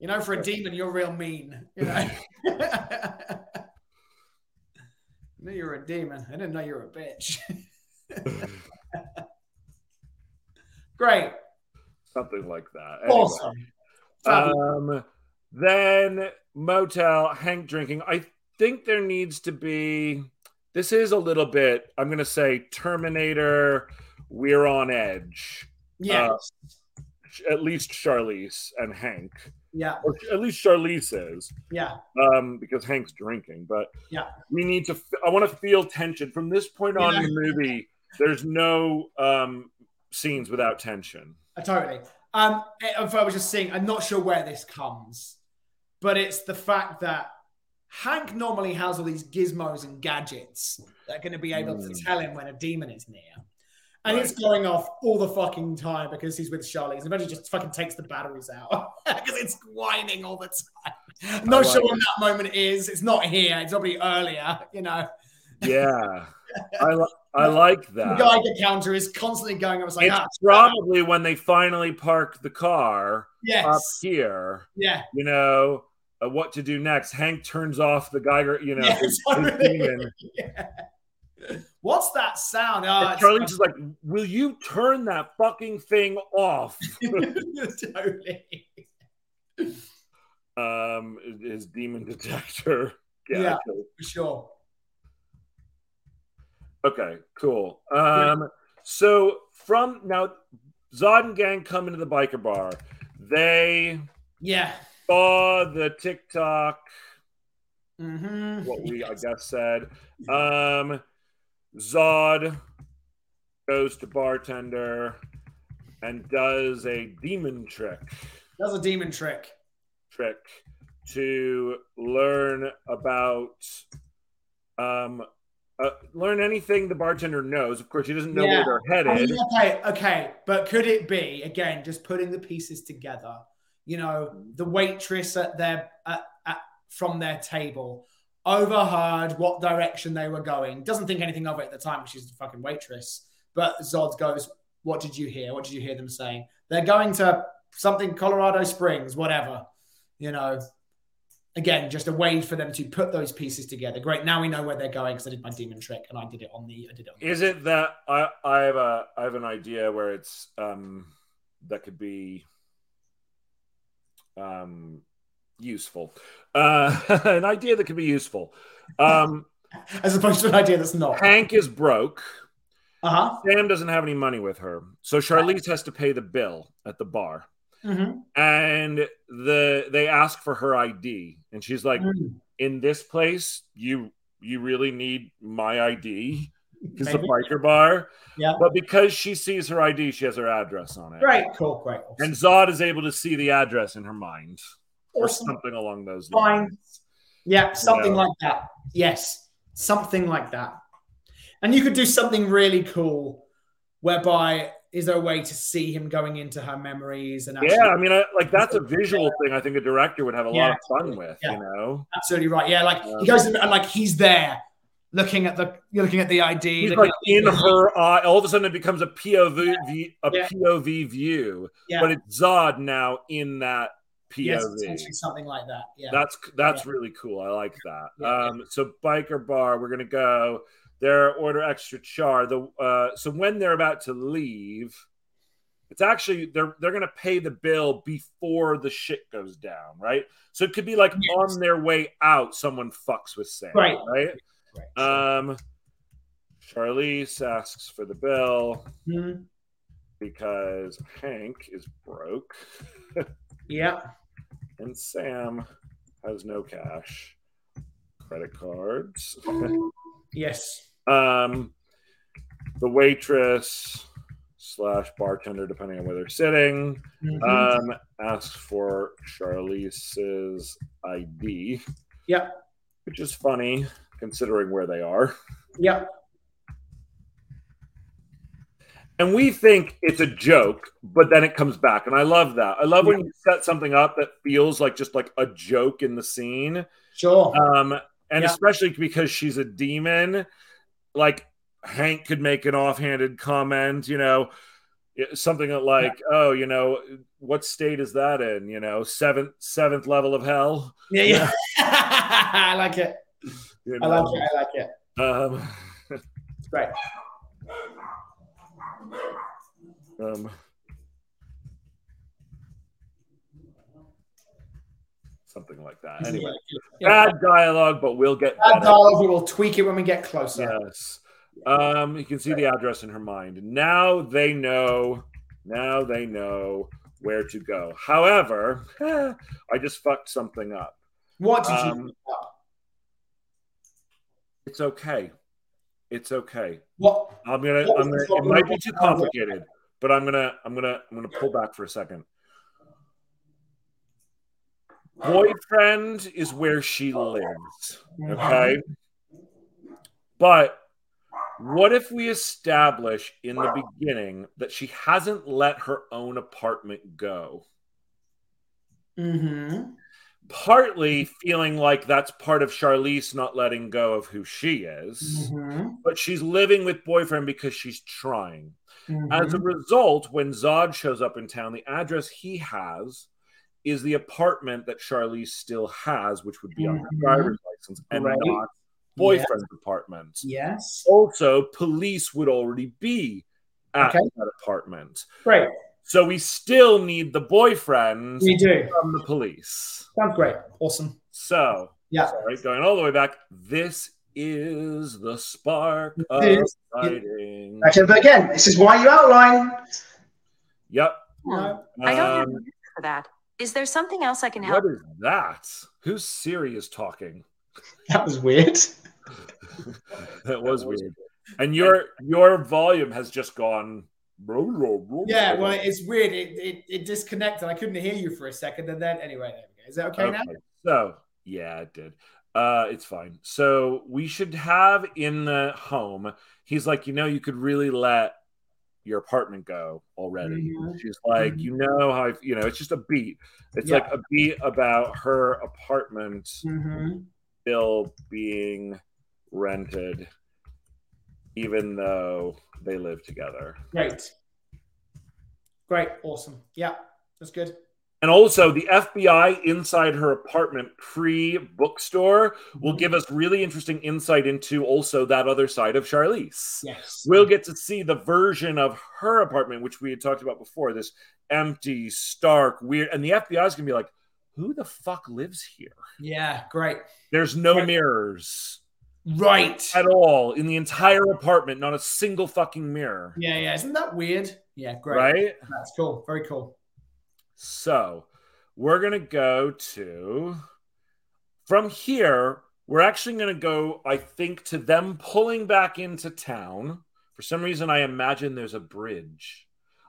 You know, for a demon, you're real mean. You know. <laughs> I knew you were a demon. I didn't know you were a bitch. <laughs> Great. Something like that. Anyway. Awesome. Um, then motel, Hank drinking. I think there needs to be. This is a little bit. I'm going to say Terminator. We're on edge. yeah. uh, At least Charlize and Hank, yeah. or at least Charlize is, Yeah. um, because Hank's drinking. But Yeah. we need to. f- I want to feel tension from this point on in the movie. There's no um, scenes without tension. Uh, totally. Um, if I was just saying, I'm not sure where this comes, but it's the fact that Hank normally has all these gizmos and gadgets that are going to be able to Mm. tell him when a demon is near. And Right. it's going off all the fucking time because he's with Charlize. And eventually just fucking takes the batteries out <laughs> because it's whining all the time. I'm not I sure like when that moment is. It's not here. It's probably earlier, you know. Yeah, <laughs> I li- I like that. The. Geiger counter is constantly going. I was like, it's ah, probably when they finally park the car yes. up here. Yeah. You know uh, what to do next. Hank turns off the Geiger. You know, <laughs> Yeah, his, his totally. demon. Yeah. What's that sound? Oh, Charlize just like, "Will you turn that fucking thing off?" <laughs> totally. um, his demon detector. <laughs> Yeah. gadget. For sure. Okay, cool. Um, so from now, Zod and gang come into the biker bar. They Yeah. saw the TikTok, Mm-hmm. what we I <laughs> guess said. Um, Zod goes to bartender and does a demon trick Does a demon trick. trick to learn about um uh, learn anything the bartender knows. Of course, he doesn't know Yeah. where they're I headed. mean, okay, okay, but could it be again just putting the pieces together? You know, the waitress at their at, at, from their table overheard what direction they were going. Doesn't think anything of it at the time because she's a fucking waitress. But Zod goes, "What did you hear? What did you hear them saying? They're going to something Colorado Springs, whatever." You know, again, just a way for them to put those pieces together. Great. Now we know where they're going because I did my demon trick and I did it on the. I did it. The Is it that I I have a I have an idea where it's um that could be um useful. Uh <laughs> an idea that could be useful. Um <laughs> as opposed to an idea that's not. Hank is broke. Uh huh. Sam doesn't have any money with her. So Charlize has to pay the bill at the bar. Mm-hmm. And the they ask for her ID and she's like in this place you you really need my ID because the biker bar. Yeah. But because she sees her ID, she has her address on it. Right. Cool. Great. Awesome. And Zod is able to see the address in her mind or something along those Fine. lines. Yeah. Something Yeah. like that. Yes. Something like that. And you could do something really cool whereby is there a way to see him going into her memories and actually, Yeah, I mean, I, like that's a visual thing. I think a director would have a lot of fun with. yeah. You know, absolutely right. Yeah. Like Yeah. he goes in and like he's there looking at the you're looking at the ID. he's like the- in her eye. All of a sudden, it becomes a POV, a Yeah. POV view, Yeah. but it's Zod now in that POV. yes, something like that. Yeah. That's that's Yeah. really cool. I like that. Yeah, um, so biker bar, we're gonna go there. Order extra char. The uh, so when they're about to leave, it's actually they're they're gonna pay the bill before the shit goes down, right? So it could be like Yes. on their way out, someone fucks with Sam, Right. right? Right. Um, Charlize asks for the bill Mhm. Because Hank is broke <laughs> Yeah. and Sam has no cash. Credit cards. <laughs> Yes. Um, the waitress slash bartender, depending on where they're sitting, Mhm. um, asks for Charlize's ID, yeah. which is funny considering where they are. Yeah. And we think it's a joke, but then it comes back. And I love that. I love when you set something up that feels like just like a joke in the scene. Sure. Um, and Yeah. especially because she's a demon, like Hank could make an offhanded comment, you know, something like, "Oh, you know, what state is that in? You know, seventh seventh level of hell." yeah. Yeah. <laughs> I like it. You I like it. I like it. Um, <laughs> great. Um, something like that. Anyway, Yeah. bad dialogue, but we'll get Bad better. dialogue. We will tweak it when we get closer. Yes. Um, you can see the address in her mind. Now they know. Now they know where to go. However, <laughs> I just fucked something up. What did you? Um, It's okay. It's okay. What? I'm gonna. What I'm gonna. It might be too complicated, but I'm gonna. I'm gonna. I'm gonna pull back for a second. Boyfriend is where she lives. Okay. But what if we establish in the beginning that she hasn't let her own apartment go? Mm-hmm. Partly feeling like that's part of Charlize not letting go of who she is, Mm-hmm. but she's living with boyfriend because she's trying. Mm-hmm. As a result, when Zod shows up in town, the address he has is the apartment that Charlize still has, which would be on her Mhm. driver's license and Right. not boyfriend's apartment. Yes. Also, police would already be at Okay. that apartment. Great. So we still need the boyfriend We do. from the police. Sounds great. Awesome. So, Yeah. sorry, going all the way back, this is the spark of This is- writing. Okay, but again, this is why you outline. Yep. No. I don't have Um, an answer for that. Is there something else I can help? What is that? Who's Siri is talking? <laughs> That was weird. <laughs> That was weird. And your your volume has just gone. Yeah. Well, it's weird. It, it it disconnected. I couldn't hear you for a second, and then anyway, there we go. Is that okay, now? Okay, So yeah, it did. Uh, it's fine. So we should have in the home. He's like, you know, you could really let your apartment go already. Mhm. She's like, Mhm. you know how I, you know, it's just a beat. It's Yeah. like a beat about her apartment Mm-hmm. still being rented, even though they live together. Great. Great. Awesome. Yeah. That's good. And also, the FBI inside her apartment pre bookstore will mm-hmm. give us really interesting insight into also that other side of Charlize. Yes. We'll get to see the version of her apartment, which we had talked about before this empty, stark, weird. And the FBI is going to be like, who the fuck lives here? Yeah. Great. There's no Right. mirrors Right. at all in the entire apartment, not a single fucking mirror. Yeah. Yeah. Isn't that weird? Yeah. Great. Right? That's cool. Very cool. So we're going to go to from here. We're actually going to go, I think, to them pulling back into town. For some reason, I imagine there's a bridge.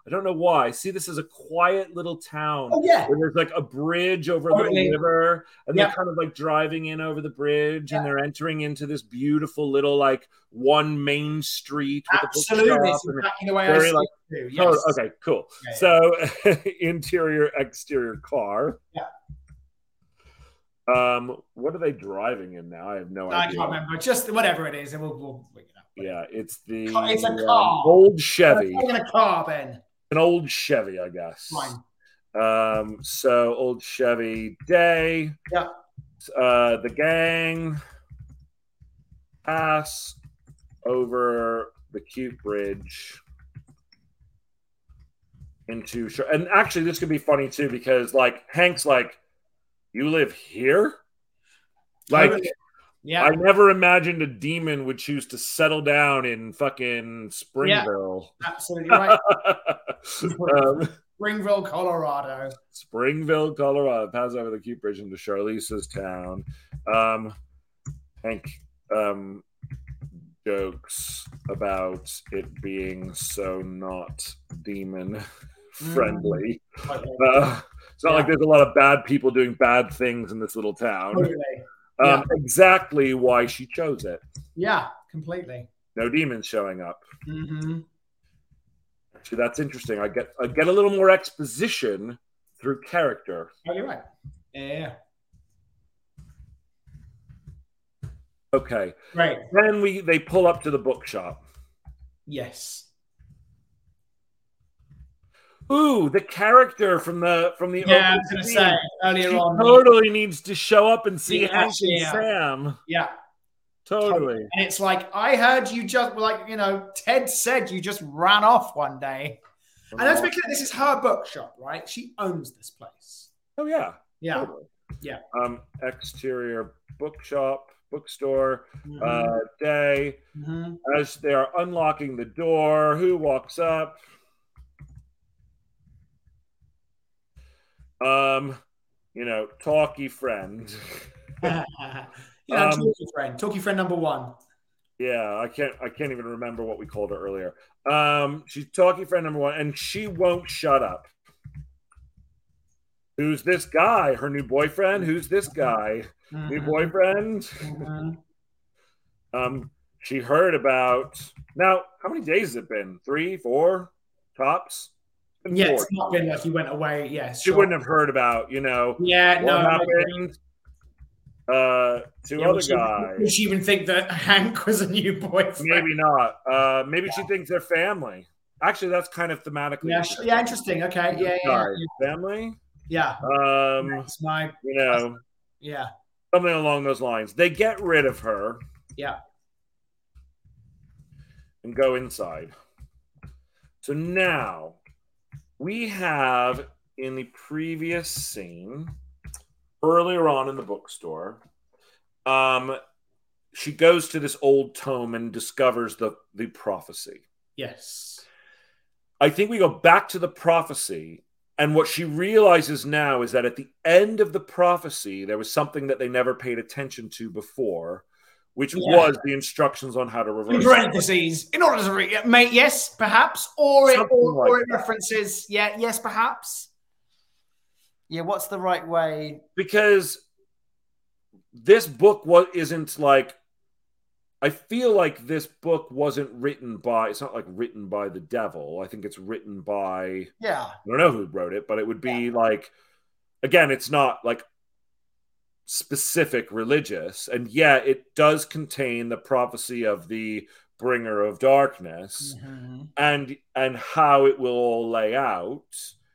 I don't know why. I see this as a quiet little town Oh yeah. where there's like a bridge over Totally. the river, and Yeah. they're kind of like driving in over the bridge, and they're entering into this beautiful little like one main street with Absolutely. a It's exactly the way I see like, it too. Oh, okay, cool. Yeah, yeah. So <laughs> interior, exterior car. Yeah. Um, what are they driving in now? I have no I idea. I can't remember. Just whatever it is, and we'll, we'll figure it out. Yeah, it's the It's a um, car. old Chevy, in a car, Ben. An old Chevy, I guess. Fine. Um, so old Chevy day. Yeah. Uh, the gang pass over the cute bridge into and actually this could be funny too because like Hank's like, you live here, like. Yeah. I never imagined a demon would choose to settle down in fucking Springville. Yeah, Absolutely <laughs> right. um, Springville, Colorado. Springville, Colorado. Pass over the Cute Bridge into Charlize's town. Um, Hank um, jokes about it being so not demon friendly. Uh, it's not like there's a lot of bad people doing bad things in this little town. Totally. Um, Exactly why she chose it. Yeah, completely. No demons showing up. hmm Actually, that's interesting. I get I get a little more exposition through character. Oh, you're right. Yeah. Okay. Right. Then we they pull up to the bookshop. Yes. Ooh, the character from the from the Yeah, I was going to scene. say earlier She on. totally needs to show up and see Yeah, Hank and yeah. Sam. Yeah. Totally. And it's like, I heard you just, like, you know, Ted said you just ran off one day. And let's be clear, this is her bookshop, right? She owns this place. Oh yeah. Yeah. Totally. Yeah. Um, exterior bookshop, bookstore, Mhm. uh, day. Mhm. As they are unlocking the door, who walks up? Um, you know, talky friend. <laughs> you know, Um, talkie friend, talkie friend number one. Yeah, I can't I can't even remember what we called her earlier. Um, she's talking friend number one, and she won't shut up. Who's this guy? Her new boyfriend? Who's this guy? New Mhm. boyfriend? Mhm. Um, she heard about now. How many days has it been? Three, four, tops. Yeah, four. it's not been like he went away. Yes, She wouldn't have heard about you know Yeah, what no. happened. Uh, two Yeah, other she- guys. Would she even think that Hank was a new boyfriend? Maybe not. Uh, maybe she thinks they're family. Actually, that's kind of thematically. Yeah, sh- yeah, interesting. Okay, yeah, yeah, Guys, family. yeah. Um, That's my you know, yeah, something along those lines. They get rid of her yeah. and go inside. So now we have in the previous scene, earlier on in the bookstore, um, she goes to this old tome and discovers the the prophecy. Yes. I think we go back to the prophecy, and what she realizes now is that at the end of the prophecy, there was something that they never paid attention to before, which Yeah. was the instructions on how to reverse. In parentheses, in order to read, yeah, mate, yes, perhaps, or it, or, like or it references, yeah, yes, perhaps. Yeah, what's the right way? because this book what isn't like I feel like this book wasn't written by it's not like written by the devil. I think it's written by Yeah, I don't know who wrote it, but it would be like again, it's not like specific religious, and yet it does contain the prophecy of the bringer of darkness Mhm. and and how it will all lay out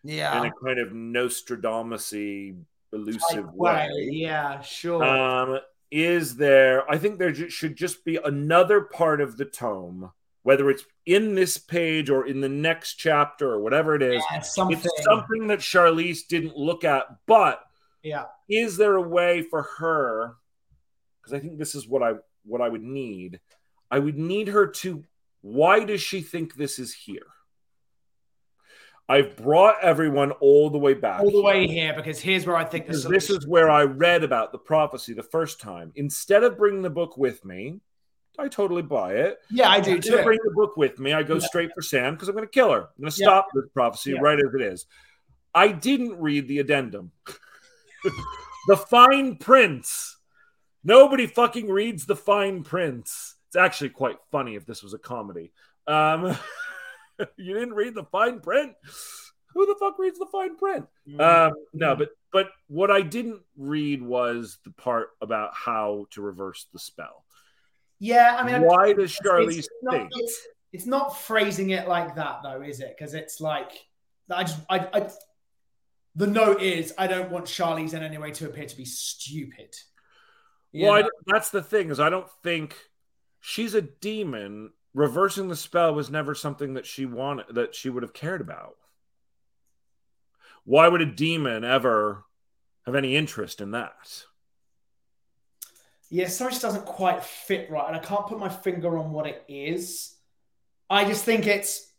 yeah, in a kind of Nostradamus-y elusive way. Yeah, sure. Um, is there? I think there should just be another part of the tome, whether it's in this page or in the next chapter or whatever it is. yeah, something. It's something that Charlize didn't look at, but Yeah, is there a way for her? Because I think this is what I what I would need. I would need her to. Why does she think this is here? I've brought everyone all the way back. all the way here because here's where I think this is where I read about the prophecy the first time. Instead of bringing the book with me, I totally buy it. Yeah, I do Instead too. bring the book with me, I go Yeah. straight for Sam because I'm going to kill her. I'm going to Yeah. stop this prophecy Yeah. right as it is. I didn't read the addendum. <laughs> <laughs> the fine prints. Nobody fucking reads the fine prints. It's actually quite funny if this was a comedy. Um, <laughs> you didn't read the fine print? Who the fuck reads the fine print? Mm-hmm. Um, no, but but what I didn't read was the part about how to reverse the spell. yeah, I mean, Why does it's Charlize not, think? it's, it's not phrasing it like that though, is it? Because it's like I just I, I the note is I don't want Charlize in any way to appear to be stupid. You Well, I, that's the thing is I don't think she's a demon. Reversing the spell was never something that she wanted that she would have cared about. Why would a demon ever have any interest in that? Yeah, something just doesn't quite fit right, and I can't put my finger on what it is. I just think it's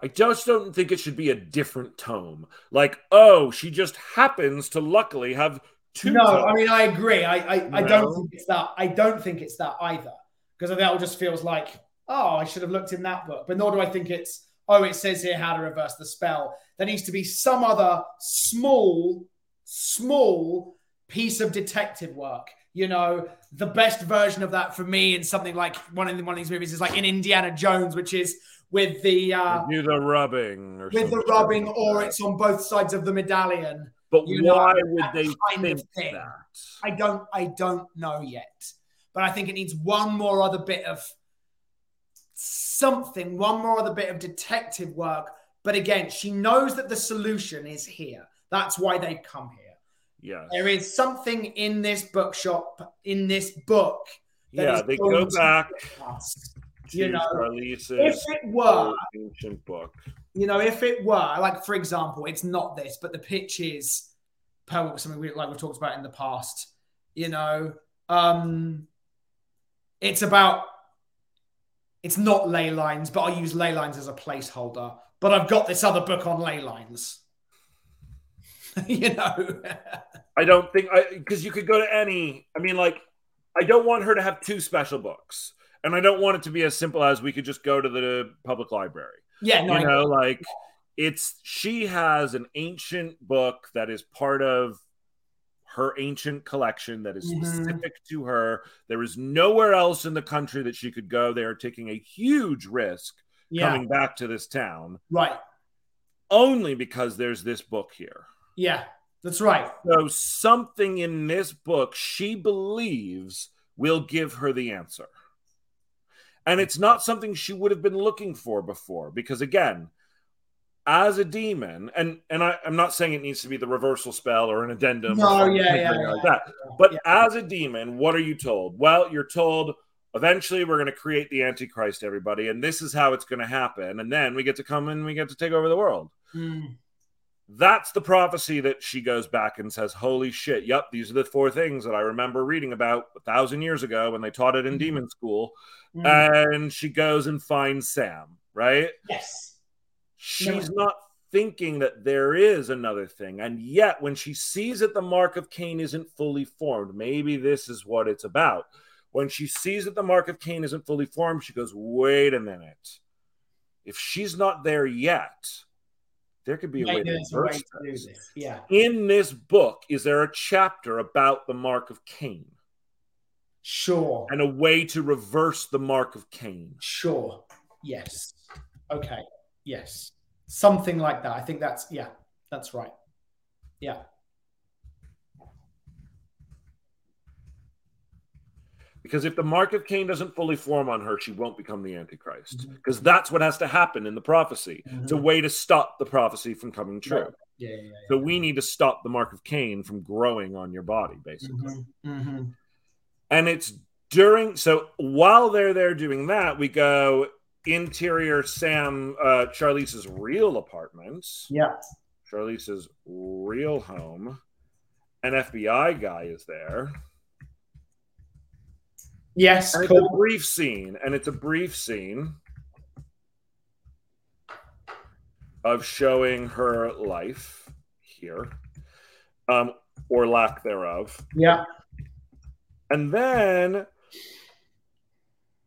I just don't think it should be a different tome. Like, oh, she just happens to luckily have two. no. tomes. I mean, I agree. I I, I don't think it's that. I don't think it's that either because that all just feels like oh, I should have looked in that book. But nor do I think it's oh, it says here how to reverse the spell. There needs to be some other small, small piece of detective work. You know, the best version of that for me in something like one in one of these movies is like in Indiana Jones, which is with the uh, do the rubbing or with the rubbing, or it's on both sides of the medallion. But you know, why would they think that? I don't I don't know yet. But I think it needs one more other bit of something, one more other bit of detective work. But again, she knows that the solution is here. That's why they come here. Yeah, There is something in this bookshop, in this book. Yeah, they go back us. You know, If it were, ancient book. you know, if it were, like for example, it's not this, but the pitch is per something we, like we've talked about in the past. You know, um, it's about it's not ley lines, but I'll use ley lines as a placeholder. But I've got this other book on ley lines. <laughs> you know, I don't think I because you could go to any. I mean, like, I don't want her to have two special books, and I don't want it to be as simple as we could just go to the public library. yeah, no, you know, like it's she has an ancient book that is part of her ancient collection that is Mhm. specific to her. There is nowhere else in the country that she could go. They are taking a huge risk yeah, coming back to this town right, only because there's this book here. yeah, that's right. So something in this book she believes will give her the answer. And it's not something she would have been looking for before because again, as a demon, and and I, I'm not saying it needs to be the reversal spell or an addendum No, or yeah, yeah, like yeah. that. But as a demon, what are you told? Well, you're told eventually we're going to create the Antichrist, everybody, and this is how it's going to happen. And then we get to come and we get to take over the world. Mm, That's the prophecy that she goes back and says, Holy shit, yep, these are the four things that I remember reading about a thousand years ago when they taught it in Mhm. demon school. mm. And she goes and finds Sam, right? yes, She's not thinking that there is another thing. And yet, when she sees that the mark of Cain isn't fully formed, maybe this is what it's about. When she sees that the mark of Cain isn't fully formed, she goes, Wait a minute. If she's not there yet, there could be a way to reverse to do this. this. Yeah, In this book, is there a chapter about the mark of Cain sure. and a way to reverse the mark of Cain? Sure. Yes. Okay. Yes. Something like that. I think that's yeah, that's right. Yeah. Because if the mark of Cain doesn't fully form on her, she won't become the Antichrist. Because that's what has to happen in the prophecy. It's a way to stop the prophecy from coming true. Right. Yeah, yeah, yeah. So we need to stop the mark of Cain from growing on your body, basically. Mhm, mhm. And it's during, so while they're there doing that, we go interior Sam, uh, Charlize's real apartment, Yeah. Charlize's real home. An FBI guy is there. Yes. And it's a brief scene, and it's a brief scene of showing her life here, um, or lack thereof. Yeah. And then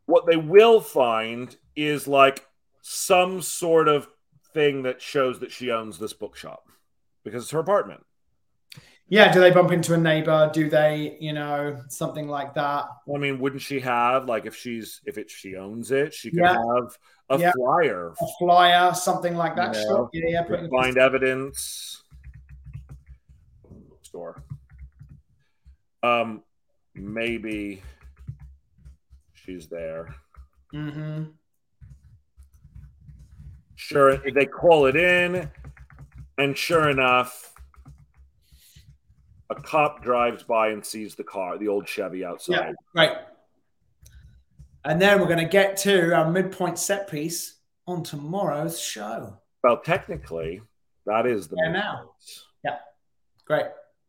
what they will find is like some sort of thing that shows that she owns this bookshop because it's her apartment. Yeah. Do they bump into a neighbor? Do they, you know, something like that? I mean, wouldn't she have like if she's if it she owns it, she could Yeah. have a Yeah. flyer A flyer, something like that. Yeah. Sure. Yeah. Yeah. Find evidence store um maybe she's there Mm-hmm. sure they call it in and sure enough a cop drives by and sees the car the old chevy outside Yeah, Right. And then we're going to get to our midpoint set piece on tomorrow's show. well technically that is the Yeah, now. Great.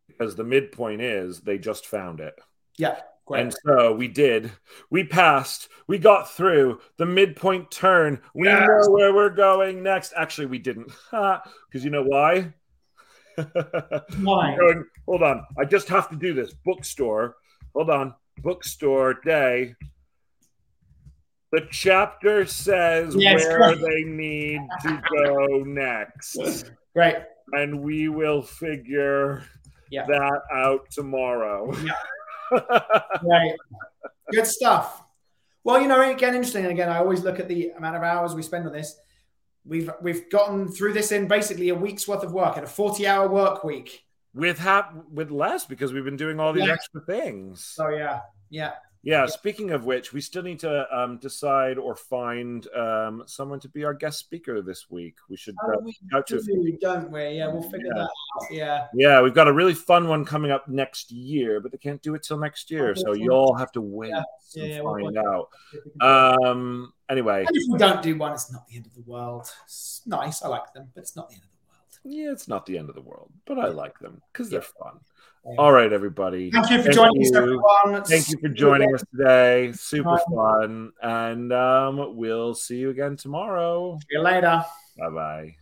because the midpoint is they just found it Yeah, great. And so we did. We passed. We got through the midpoint turn. We Yes. know where we're going next. Actually, we didn't. <laughs> Because you know why? Why? Going, hold on. I just have to do this. Bookstore. Hold on. Bookstore day. The chapter says Yes, where correct. they need to go next. <laughs> Right. And we will figure Yeah. that out tomorrow. <laughs> Right. Good stuff. Well, you know, again, interesting. And again, I always look at the amount of hours we spend on this. We've we've gotten through this in basically a week's worth of work at a 40-hour work week. with hap- with less because we've been doing all these Yeah. extra things. So yeah, yeah. Yeah, speaking of which, we still need to um, decide or find um, someone to be our guest speaker this week. We should. Uh, Oh, we out to- do, don't we? Yeah, we'll figure Yeah. that out. Yeah. yeah, we've got a really fun one coming up next year, but they can't do it till next year, so you all have to wait Yeah, yeah, and yeah, we'll find out. If we can- Um. Anyway, and if we don't do one, it's not the end of the world. It's nice. I like them, but it's not the end of the world. yeah, it's not the end of the world, but I like them because they're fun. All right, everybody. Thank you for joining us, everyone. Thank you for joining us today. Super fun, and um, we'll see you again tomorrow. See you later. Bye bye.